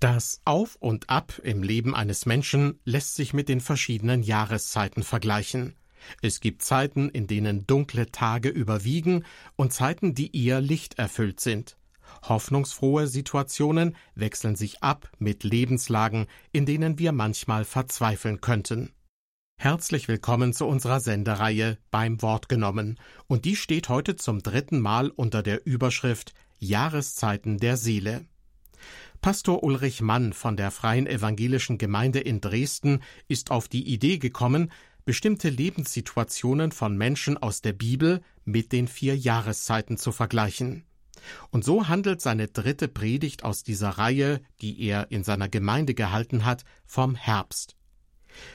Das Auf und Ab im Leben eines Menschen lässt sich mit den verschiedenen Jahreszeiten vergleichen. Es gibt Zeiten, in denen dunkle Tage überwiegen und Zeiten, die eher lichterfüllt sind. Hoffnungsfrohe Situationen wechseln sich ab mit Lebenslagen, in denen wir manchmal verzweifeln könnten. Herzlich willkommen zu unserer Sendereihe beim Wort genommen, und die steht heute zum dritten Mal unter der Überschrift Jahreszeiten der Seele. Pastor Ulrich Mann von der Freien Evangelischen Gemeinde in Dresden ist auf die Idee gekommen, bestimmte Lebenssituationen von Menschen aus der Bibel mit den vier Jahreszeiten zu vergleichen. Und so handelt seine dritte Predigt aus dieser Reihe, die er in seiner Gemeinde gehalten hat, vom Herbst.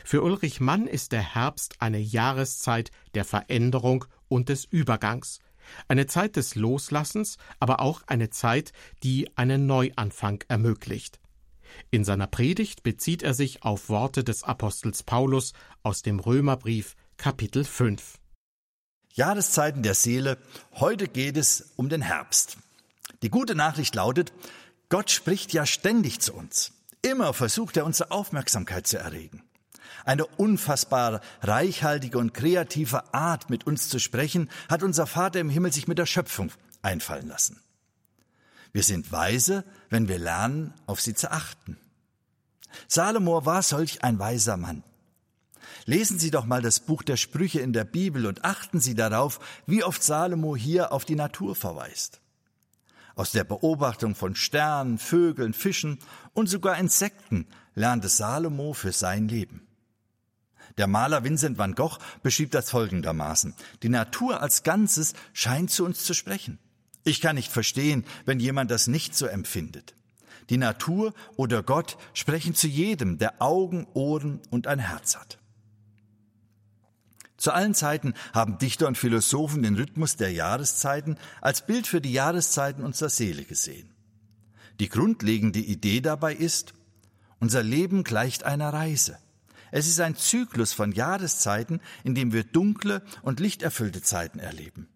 Für Ulrich Mann ist der Herbst eine Jahreszeit der Veränderung und des Übergangs, eine Zeit des Loslassens, aber auch eine Zeit, die einen Neuanfang ermöglicht. In seiner Predigt bezieht er sich auf Worte des Apostels Paulus aus dem Römerbrief Kapitel 5. Jahreszeiten der Seele. Heute geht es um den Herbst. Die gute Nachricht lautet, Gott spricht ja ständig zu uns. Immer versucht er unsere Aufmerksamkeit zu erregen eine unfassbar reichhaltige und kreative Art, mit uns zu sprechen, hat unser Vater im Himmel sich mit der Schöpfung einfallen lassen. Wir sind weise, wenn wir lernen, auf sie zu achten. Salomo war solch ein weiser Mann. Lesen Sie doch mal das Buch der Sprüche in der Bibel und achten Sie darauf, wie oft Salomo hier auf die Natur verweist. Aus der Beobachtung von Sternen, Vögeln, Fischen und sogar Insekten lernte Salomo für sein Leben. Der Maler Vincent van Gogh beschrieb das folgendermaßen. Die Natur als Ganzes scheint zu uns zu sprechen. Ich kann nicht verstehen, wenn jemand das nicht so empfindet. Die Natur oder Gott sprechen zu jedem, der Augen, Ohren und ein Herz hat. Zu allen Zeiten haben Dichter und Philosophen den Rhythmus der Jahreszeiten als Bild für die Jahreszeiten unserer Seele gesehen. Die grundlegende Idee dabei ist, unser Leben gleicht einer Reise. Es ist ein Zyklus von Jahreszeiten, in dem wir dunkle und lichterfüllte Zeiten erleben.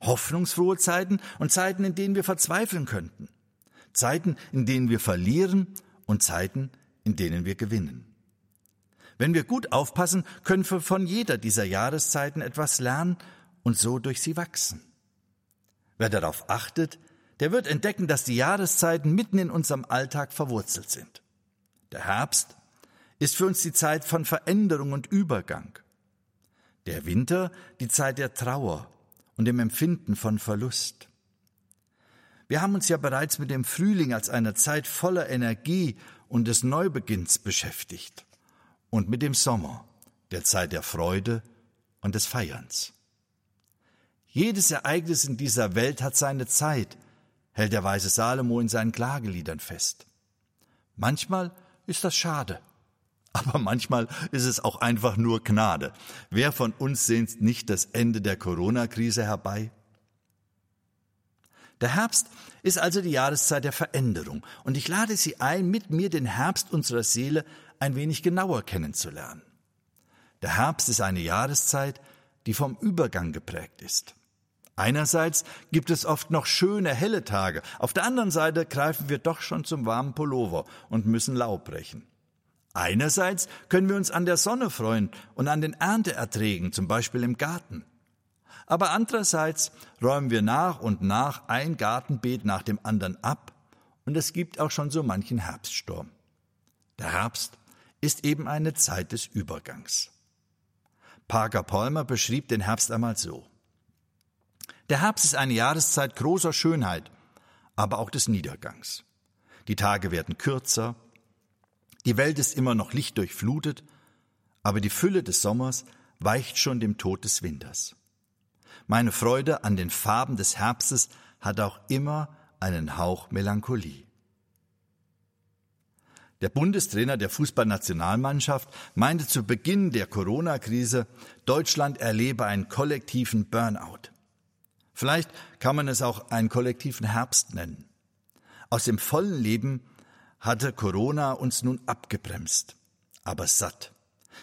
Hoffnungsfrohe Zeiten und Zeiten, in denen wir verzweifeln könnten. Zeiten, in denen wir verlieren und Zeiten, in denen wir gewinnen. Wenn wir gut aufpassen, können wir von jeder dieser Jahreszeiten etwas lernen und so durch sie wachsen. Wer darauf achtet, der wird entdecken, dass die Jahreszeiten mitten in unserem Alltag verwurzelt sind. Der Herbst ist für uns die Zeit von Veränderung und Übergang. Der Winter die Zeit der Trauer und dem Empfinden von Verlust. Wir haben uns ja bereits mit dem Frühling als einer Zeit voller Energie und des Neubeginns beschäftigt und mit dem Sommer, der Zeit der Freude und des Feierns. Jedes Ereignis in dieser Welt hat seine Zeit, hält der weise Salomo in seinen Klageliedern fest. Manchmal ist das schade aber manchmal ist es auch einfach nur Gnade. Wer von uns sehnt nicht das Ende der Corona-Krise herbei? Der Herbst ist also die Jahreszeit der Veränderung und ich lade Sie ein, mit mir den Herbst unserer Seele ein wenig genauer kennenzulernen. Der Herbst ist eine Jahreszeit, die vom Übergang geprägt ist. Einerseits gibt es oft noch schöne, helle Tage, auf der anderen Seite greifen wir doch schon zum warmen Pullover und müssen Laub brechen. Einerseits können wir uns an der Sonne freuen und an den Ernteerträgen, zum Beispiel im Garten. Aber andererseits räumen wir nach und nach ein Gartenbeet nach dem anderen ab und es gibt auch schon so manchen Herbststurm. Der Herbst ist eben eine Zeit des Übergangs. Parker Palmer beschrieb den Herbst einmal so. Der Herbst ist eine Jahreszeit großer Schönheit, aber auch des Niedergangs. Die Tage werden kürzer, die Welt ist immer noch lichtdurchflutet, aber die Fülle des Sommers weicht schon dem Tod des Winters. Meine Freude an den Farben des Herbstes hat auch immer einen Hauch Melancholie. Der Bundestrainer der Fußballnationalmannschaft meinte zu Beginn der Corona-Krise, Deutschland erlebe einen kollektiven Burnout. Vielleicht kann man es auch einen kollektiven Herbst nennen. Aus dem vollen Leben hatte Corona uns nun abgebremst, aber satt.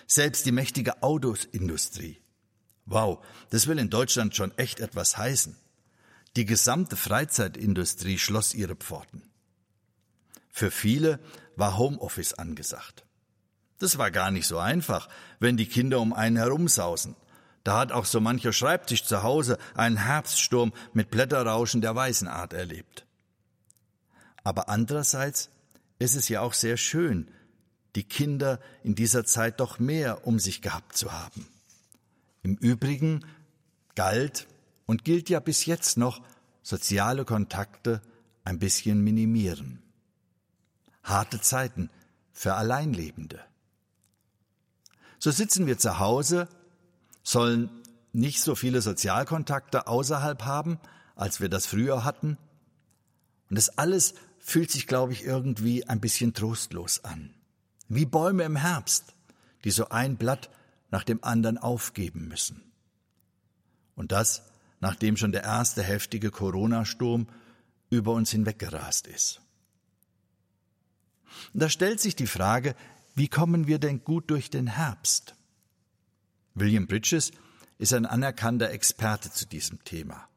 Selbst die mächtige Autosindustrie. Wow, das will in Deutschland schon echt etwas heißen. Die gesamte Freizeitindustrie schloss ihre Pforten. Für viele war Homeoffice angesagt. Das war gar nicht so einfach, wenn die Kinder um einen herumsausen. Da hat auch so mancher Schreibtisch zu Hause einen Herbststurm mit Blätterrauschen der weißen Art erlebt. Aber andererseits ist es ja auch sehr schön, die Kinder in dieser Zeit doch mehr um sich gehabt zu haben. Im Übrigen galt und gilt ja bis jetzt noch, soziale Kontakte ein bisschen minimieren. Harte Zeiten für Alleinlebende. So sitzen wir zu Hause, sollen nicht so viele Sozialkontakte außerhalb haben, als wir das früher hatten. Und das alles fühlt sich, glaube ich, irgendwie ein bisschen trostlos an. Wie Bäume im Herbst, die so ein Blatt nach dem anderen aufgeben müssen. Und das, nachdem schon der erste heftige Corona-Sturm über uns hinweggerast ist. Da stellt sich die Frage, wie kommen wir denn gut durch den Herbst? William Bridges ist ein anerkannter Experte zu diesem Thema.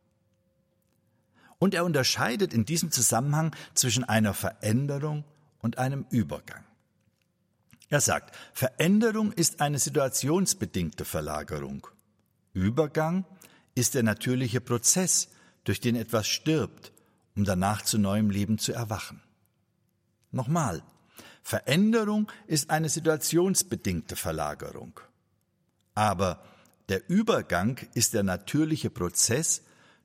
Und er unterscheidet in diesem Zusammenhang zwischen einer Veränderung und einem Übergang. Er sagt, Veränderung ist eine situationsbedingte Verlagerung. Übergang ist der natürliche Prozess, durch den etwas stirbt, um danach zu neuem Leben zu erwachen. Nochmal, Veränderung ist eine situationsbedingte Verlagerung. Aber der Übergang ist der natürliche Prozess,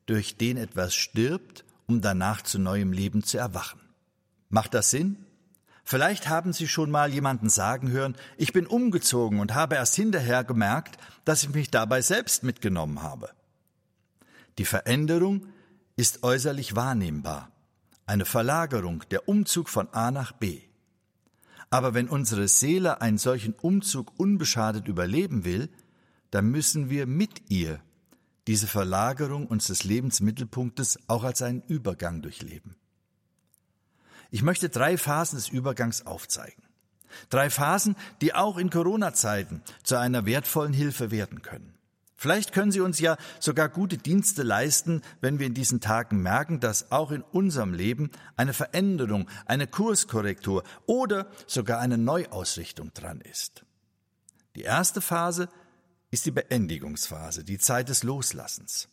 durch den etwas stirbt, um danach zu neuem Leben zu erwachen. Macht das Sinn? Vielleicht haben Sie schon mal jemanden sagen hören, ich bin umgezogen und habe erst hinterher gemerkt, dass ich mich dabei selbst mitgenommen habe. Die Veränderung ist äußerlich wahrnehmbar, eine Verlagerung, der Umzug von A nach B. Aber wenn unsere Seele einen solchen Umzug unbeschadet überleben will, dann müssen wir mit ihr diese Verlagerung unseres Lebensmittelpunktes auch als einen Übergang durchleben. Ich möchte drei Phasen des Übergangs aufzeigen. Drei Phasen, die auch in Corona-Zeiten zu einer wertvollen Hilfe werden können. Vielleicht können Sie uns ja sogar gute Dienste leisten, wenn wir in diesen Tagen merken, dass auch in unserem Leben eine Veränderung, eine Kurskorrektur oder sogar eine Neuausrichtung dran ist. Die erste Phase ist die Beendigungsphase, die Zeit des Loslassens.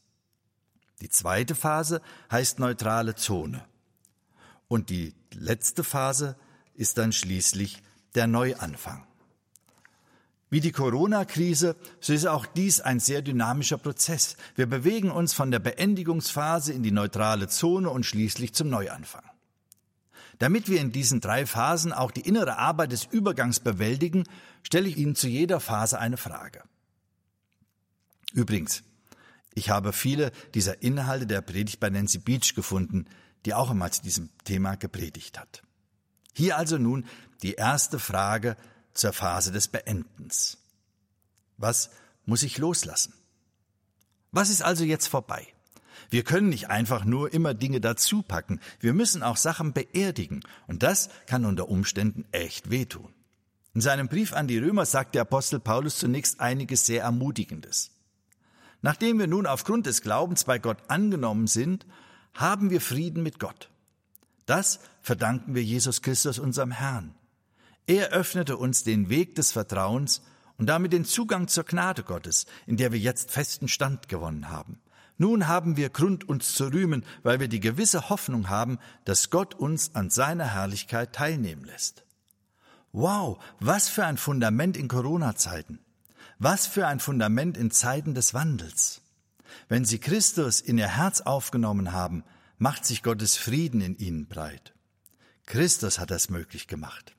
Die zweite Phase heißt neutrale Zone. Und die letzte Phase ist dann schließlich der Neuanfang. Wie die Corona-Krise, so ist auch dies ein sehr dynamischer Prozess. Wir bewegen uns von der Beendigungsphase in die neutrale Zone und schließlich zum Neuanfang. Damit wir in diesen drei Phasen auch die innere Arbeit des Übergangs bewältigen, stelle ich Ihnen zu jeder Phase eine Frage. Übrigens, ich habe viele dieser Inhalte der Predigt bei Nancy Beach gefunden, die auch einmal zu diesem Thema gepredigt hat. Hier also nun die erste Frage zur Phase des Beendens. Was muss ich loslassen? Was ist also jetzt vorbei? Wir können nicht einfach nur immer Dinge dazu packen. Wir müssen auch Sachen beerdigen. Und das kann unter Umständen echt wehtun. In seinem Brief an die Römer sagt der Apostel Paulus zunächst einiges sehr Ermutigendes. Nachdem wir nun aufgrund des Glaubens bei Gott angenommen sind, haben wir Frieden mit Gott. Das verdanken wir Jesus Christus, unserem Herrn. Er öffnete uns den Weg des Vertrauens und damit den Zugang zur Gnade Gottes, in der wir jetzt festen Stand gewonnen haben. Nun haben wir Grund, uns zu rühmen, weil wir die gewisse Hoffnung haben, dass Gott uns an seiner Herrlichkeit teilnehmen lässt. Wow, was für ein Fundament in Corona-Zeiten. Was für ein Fundament in Zeiten des Wandels. Wenn Sie Christus in Ihr Herz aufgenommen haben, macht sich Gottes Frieden in Ihnen breit. Christus hat das möglich gemacht.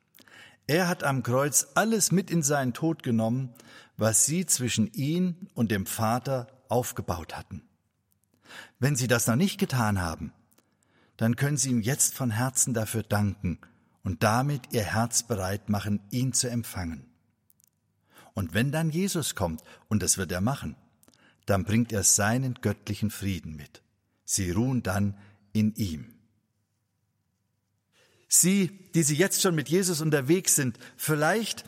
Er hat am Kreuz alles mit in seinen Tod genommen, was sie zwischen ihn und dem Vater aufgebaut hatten. Wenn sie das noch nicht getan haben, dann können sie ihm jetzt von Herzen dafür danken und damit ihr Herz bereit machen, ihn zu empfangen. Und wenn dann Jesus kommt, und das wird er machen, dann bringt er seinen göttlichen Frieden mit. Sie ruhen dann in ihm. Sie, die Sie jetzt schon mit Jesus unterwegs sind, vielleicht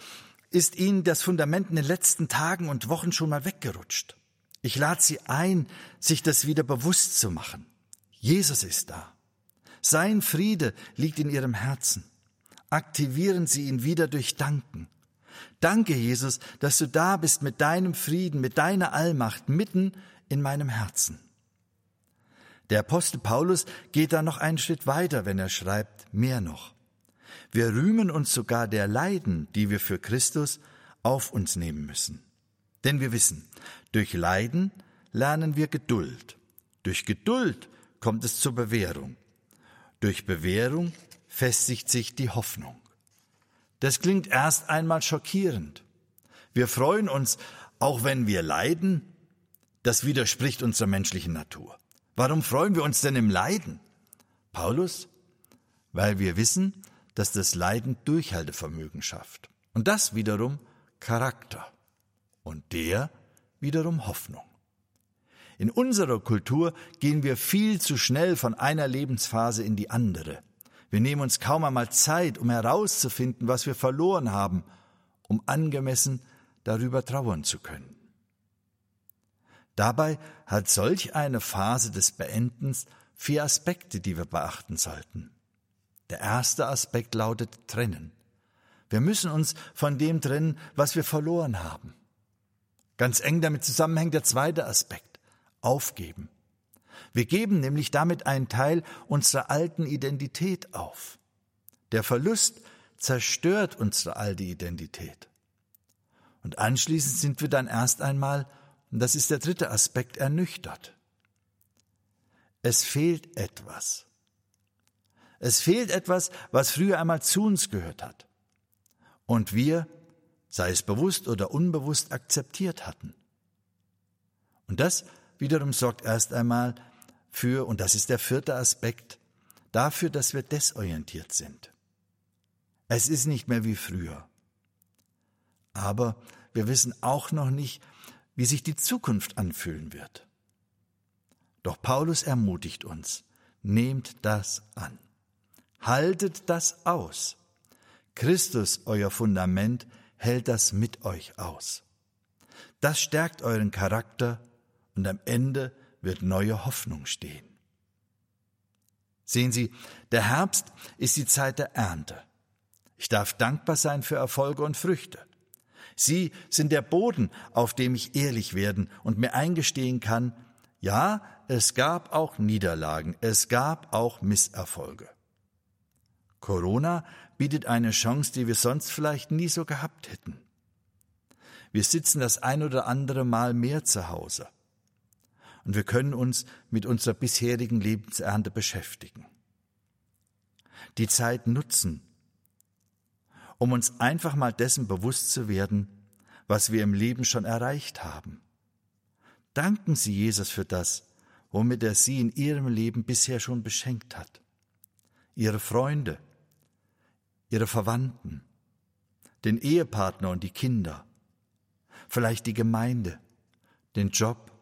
ist Ihnen das Fundament in den letzten Tagen und Wochen schon mal weggerutscht. Ich lade Sie ein, sich das wieder bewusst zu machen. Jesus ist da. Sein Friede liegt in Ihrem Herzen. Aktivieren Sie ihn wieder durch Danken. Danke, Jesus, dass du da bist mit deinem Frieden, mit deiner Allmacht mitten in meinem Herzen. Der Apostel Paulus geht da noch einen Schritt weiter, wenn er schreibt, mehr noch. Wir rühmen uns sogar der Leiden, die wir für Christus auf uns nehmen müssen. Denn wir wissen, durch Leiden lernen wir Geduld. Durch Geduld kommt es zur Bewährung. Durch Bewährung festigt sich die Hoffnung. Das klingt erst einmal schockierend. Wir freuen uns, auch wenn wir leiden. Das widerspricht unserer menschlichen Natur. Warum freuen wir uns denn im Leiden? Paulus, weil wir wissen, dass das Leiden Durchhaltevermögen schafft. Und das wiederum Charakter. Und der wiederum Hoffnung. In unserer Kultur gehen wir viel zu schnell von einer Lebensphase in die andere. Wir nehmen uns kaum einmal Zeit, um herauszufinden, was wir verloren haben, um angemessen darüber trauern zu können. Dabei hat solch eine Phase des Beendens vier Aspekte, die wir beachten sollten. Der erste Aspekt lautet trennen. Wir müssen uns von dem trennen, was wir verloren haben. Ganz eng damit zusammenhängt der zweite Aspekt, aufgeben. Wir geben nämlich damit einen Teil unserer alten Identität auf. Der Verlust zerstört unsere alte Identität. Und anschließend sind wir dann erst einmal und das ist der dritte Aspekt, ernüchtert. Es fehlt etwas. Es fehlt etwas, was früher einmal zu uns gehört hat. Und wir, sei es bewusst oder unbewusst, akzeptiert hatten. Und das wiederum sorgt erst einmal für, und das ist der vierte Aspekt, dafür, dass wir desorientiert sind. Es ist nicht mehr wie früher. Aber wir wissen auch noch nicht, wie sich die Zukunft anfühlen wird. Doch Paulus ermutigt uns, nehmt das an. Haltet das aus. Christus, euer Fundament, hält das mit euch aus. Das stärkt euren Charakter und am Ende wird neue Hoffnung stehen. Sehen Sie, der Herbst ist die Zeit der Ernte. Ich darf dankbar sein für Erfolge und Früchte. Sie sind der Boden, auf dem ich ehrlich werden und mir eingestehen kann, ja, es gab auch Niederlagen, es gab auch Misserfolge. Corona bietet eine Chance, die wir sonst vielleicht nie so gehabt hätten. Wir sitzen das ein oder andere Mal mehr zu Hause. Und wir können uns mit unserer bisherigen Lebensernte beschäftigen. Die Zeit nutzen, um uns einfach mal dessen bewusst zu werden, was wir im Leben schon erreicht haben. Danken Sie Jesus für das, womit er Sie in Ihrem Leben bisher schon beschenkt hat. Ihre Freunde, Ihre Verwandten, den Ehepartner und die Kinder, vielleicht die Gemeinde, den Job,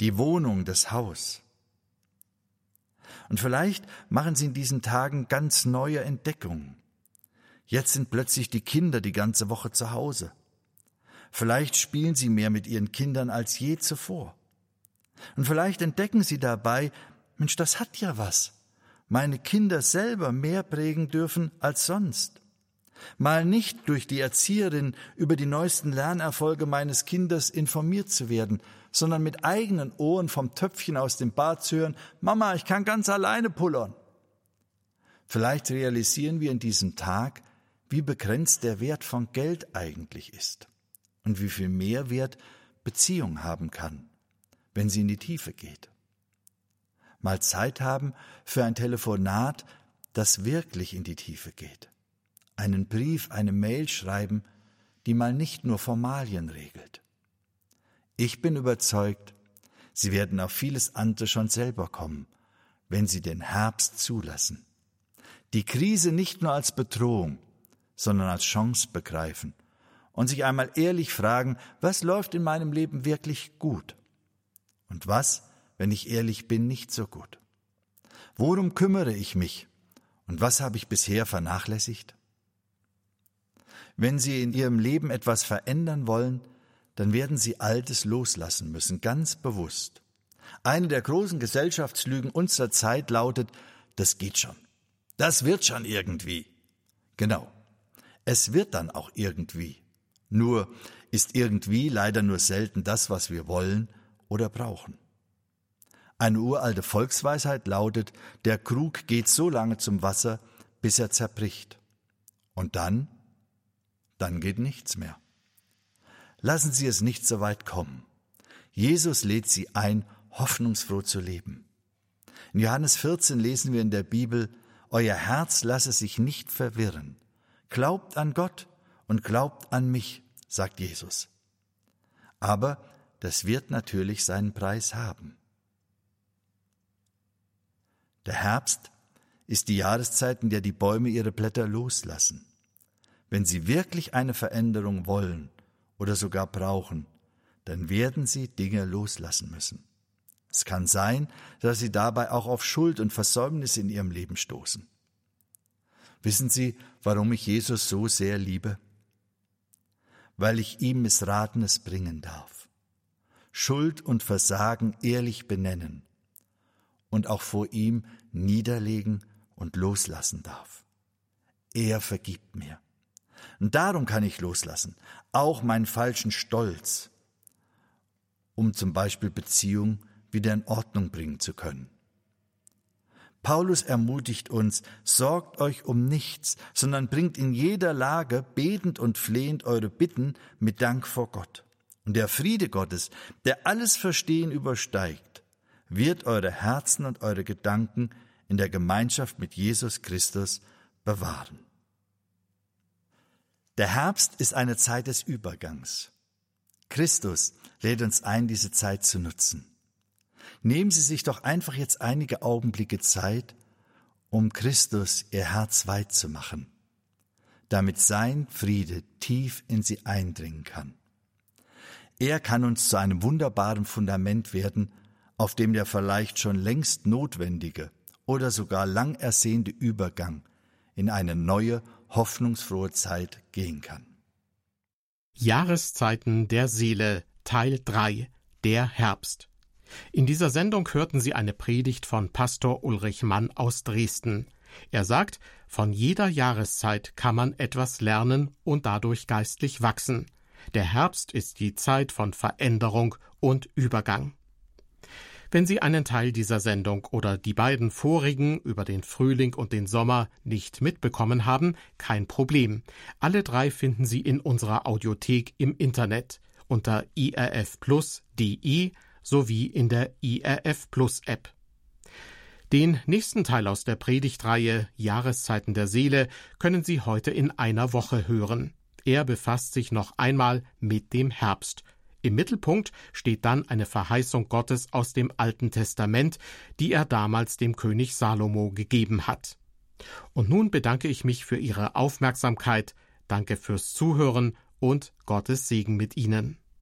die Wohnung, das Haus. Und vielleicht machen Sie in diesen Tagen ganz neue Entdeckungen. Jetzt sind plötzlich die Kinder die ganze Woche zu Hause. Vielleicht spielen sie mehr mit ihren Kindern als je zuvor. Und vielleicht entdecken sie dabei, Mensch, das hat ja was. Meine Kinder selber mehr prägen dürfen als sonst. Mal nicht durch die Erzieherin über die neuesten Lernerfolge meines Kindes informiert zu werden, sondern mit eigenen Ohren vom Töpfchen aus dem Bad zu hören, Mama, ich kann ganz alleine pullern. Vielleicht realisieren wir in diesem Tag, wie begrenzt der Wert von Geld eigentlich ist und wie viel Mehrwert Beziehung haben kann, wenn sie in die Tiefe geht. Mal Zeit haben für ein Telefonat, das wirklich in die Tiefe geht. Einen Brief, eine Mail schreiben, die mal nicht nur Formalien regelt. Ich bin überzeugt, Sie werden auf vieles andere schon selber kommen, wenn Sie den Herbst zulassen. Die Krise nicht nur als Bedrohung, sondern als Chance begreifen und sich einmal ehrlich fragen, was läuft in meinem Leben wirklich gut und was, wenn ich ehrlich bin, nicht so gut. Worum kümmere ich mich und was habe ich bisher vernachlässigt? Wenn Sie in Ihrem Leben etwas verändern wollen, dann werden Sie Altes loslassen müssen, ganz bewusst. Eine der großen Gesellschaftslügen unserer Zeit lautet, das geht schon. Das wird schon irgendwie. Genau. Es wird dann auch irgendwie. Nur ist irgendwie leider nur selten das, was wir wollen oder brauchen. Eine uralte Volksweisheit lautet, der Krug geht so lange zum Wasser, bis er zerbricht. Und dann? Dann geht nichts mehr. Lassen Sie es nicht so weit kommen. Jesus lädt Sie ein, hoffnungsfroh zu leben. In Johannes 14 lesen wir in der Bibel, Euer Herz lasse sich nicht verwirren. Glaubt an Gott und glaubt an mich, sagt Jesus. Aber das wird natürlich seinen Preis haben. Der Herbst ist die Jahreszeit, in der die Bäume ihre Blätter loslassen. Wenn sie wirklich eine Veränderung wollen oder sogar brauchen, dann werden sie Dinge loslassen müssen. Es kann sein, dass sie dabei auch auf Schuld und Versäumnis in ihrem Leben stoßen. Wissen Sie, warum ich Jesus so sehr liebe? Weil ich ihm Missratenes bringen darf. Schuld und Versagen ehrlich benennen und auch vor ihm niederlegen und loslassen darf. Er vergibt mir. Und darum kann ich loslassen, auch meinen falschen Stolz, um zum Beispiel Beziehung wieder in Ordnung bringen zu können. Paulus ermutigt uns, sorgt euch um nichts, sondern bringt in jeder Lage betend und flehend eure Bitten mit Dank vor Gott. Und der Friede Gottes, der alles Verstehen übersteigt, wird eure Herzen und eure Gedanken in der Gemeinschaft mit Jesus Christus bewahren. Der Herbst ist eine Zeit des Übergangs. Christus lädt uns ein, diese Zeit zu nutzen. Nehmen Sie sich doch einfach jetzt einige Augenblicke Zeit, um Christus Ihr Herz weit zu machen, damit sein Friede tief in Sie eindringen kann. Er kann uns zu einem wunderbaren Fundament werden, auf dem der vielleicht schon längst notwendige oder sogar lang ersehnte Übergang in eine neue, hoffnungsfrohe Zeit gehen kann. Jahreszeiten der Seele Teil 3 Der Herbst in dieser Sendung hörten Sie eine Predigt von Pastor Ulrich Mann aus Dresden. Er sagt, von jeder Jahreszeit kann man etwas lernen und dadurch geistlich wachsen. Der Herbst ist die Zeit von Veränderung und Übergang. Wenn Sie einen Teil dieser Sendung oder die beiden vorigen über den Frühling und den Sommer nicht mitbekommen haben, kein Problem. Alle drei finden Sie in unserer Audiothek im Internet unter irfplus.de sowie in der IRF Plus App. Den nächsten Teil aus der Predigtreihe Jahreszeiten der Seele können Sie heute in einer Woche hören. Er befasst sich noch einmal mit dem Herbst. Im Mittelpunkt steht dann eine Verheißung Gottes aus dem Alten Testament, die er damals dem König Salomo gegeben hat. Und nun bedanke ich mich für Ihre Aufmerksamkeit, danke fürs Zuhören und Gottes Segen mit Ihnen.